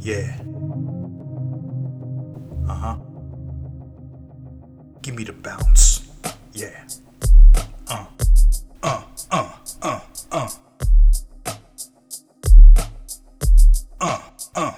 Yeah. Uh huh. Give me the bounce. Yeah. Uh. Uh. Uh. Uh. Uh. Uh. Uh.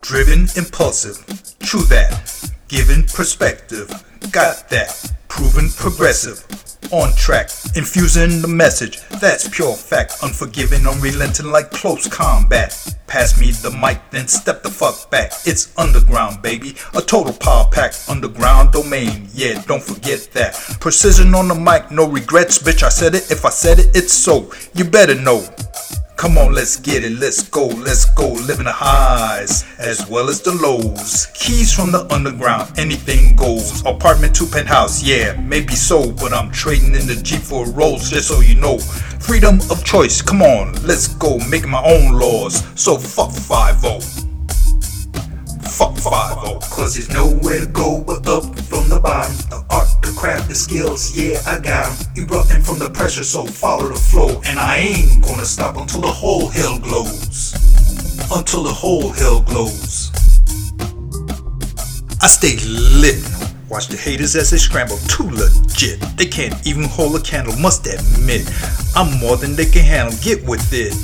Driven, impulsive. True that. Given perspective. Got that. Proven progressive. On track. Infusing the message. That's pure fact. Unforgiving, unrelenting like close combat. Pass me the mic, then step the fuck back. It's underground, baby. A total power pack. Underground domain. Yeah, don't forget that. Precision on the mic, no regrets. Bitch, I said it. If I said it, it's so. You better know. Come on, let's get it, let's go, let's go. Living the highs as well as the lows. Keys from the underground, anything goes. Apartment to penthouse, yeah, maybe so, but I'm trading in the Jeep for Rolls, just so you know. Freedom of choice, come on, let's go. Making my own laws, so fuck 5 Fuck 5 Cause there's nowhere to go the skills, yeah, I got 'em. Erupting from the pressure, so follow the flow. And I ain't gonna stop until the whole hell glows. Until the whole hell glows. I stay lit. Watch the haters as they scramble too legit. They can't even hold a candle, must admit. I'm more than they can handle, get with it.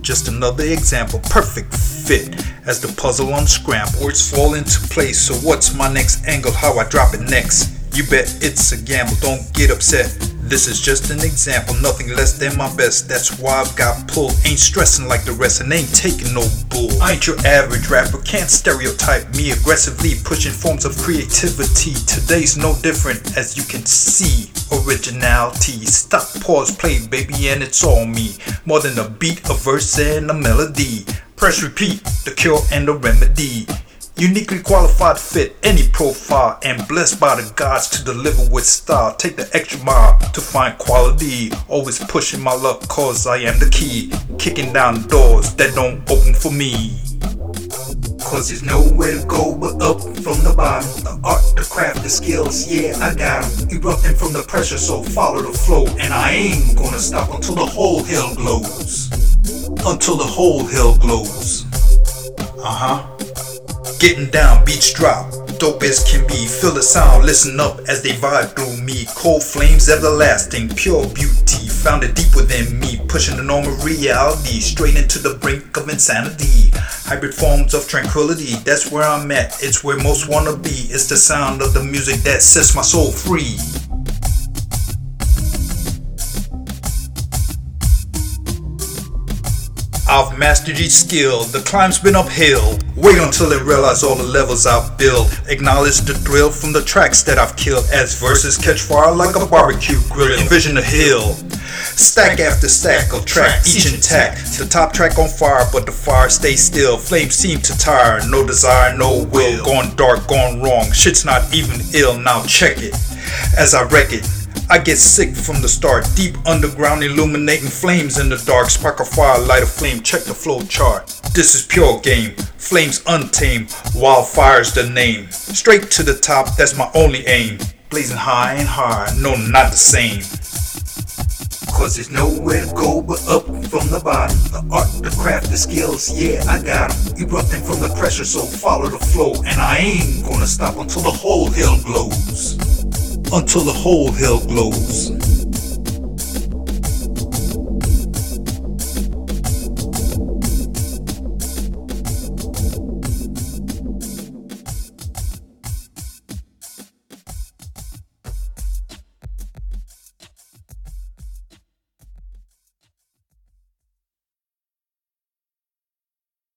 Just another example, perfect fit. As the puzzle unscramble, words fall into place. So what's my next angle? How I drop it next? You bet it's a gamble, don't get upset. This is just an example, nothing less than my best. That's why I've got pull. Ain't stressing like the rest and ain't taking no bull. I ain't your average rapper, can't stereotype me aggressively pushing forms of creativity. Today's no different, as you can see. Originality, stop, pause, play, baby, and it's all me. More than a beat, a verse, and a melody. Press repeat, the cure and the remedy. Uniquely qualified to fit any profile and blessed by the gods to deliver with style. Take the extra mile to find quality. Always pushing my luck cause I am the key. Kicking down doors that don't open for me. Cause there's nowhere to go but up from the bottom. The art, the craft, the skills, yeah, I got 'em. Erupting from the pressure, so follow the flow. And I ain't gonna stop until the whole hell glows. Until the whole hell glows. Uh huh. Getting down, beats drop. Dope as can be. Feel the sound, listen up as they vibe through me. Cold flames, everlasting, pure beauty. Found it deep within me. Pushing the normal reality straight into the brink of insanity. Hybrid forms of tranquility, that's where I'm at. It's where most wanna be. It's the sound of the music that sets my soul free. I've mastered each skill, the climb's been uphill. Wait until they realize all the levels I've built. Acknowledge the thrill from the tracks that I've killed as verses catch fire like a barbecue grill. Envision the hill. Stack after stack of track, each intact. The top track on fire, but the fire stays still. Flames seem to tire, no desire, no will. Gone dark, gone wrong. Shit's not even ill, now check it. As I wreck it, I get sick from the start. Deep underground, illuminating flames in the dark. Spark a fire, light a flame. Check the flow chart. This is pure game. Flames untamed. Wildfire's the name. Straight to the top, that's my only aim. Blazing high and high, no, not the same. Cause there's nowhere to go but up from the bottom. The art, the craft, the skills, yeah, I got 'em. Erupting from the pressure, so follow the flow. And I ain't gonna stop until the whole hell glows. Until the whole hell glows.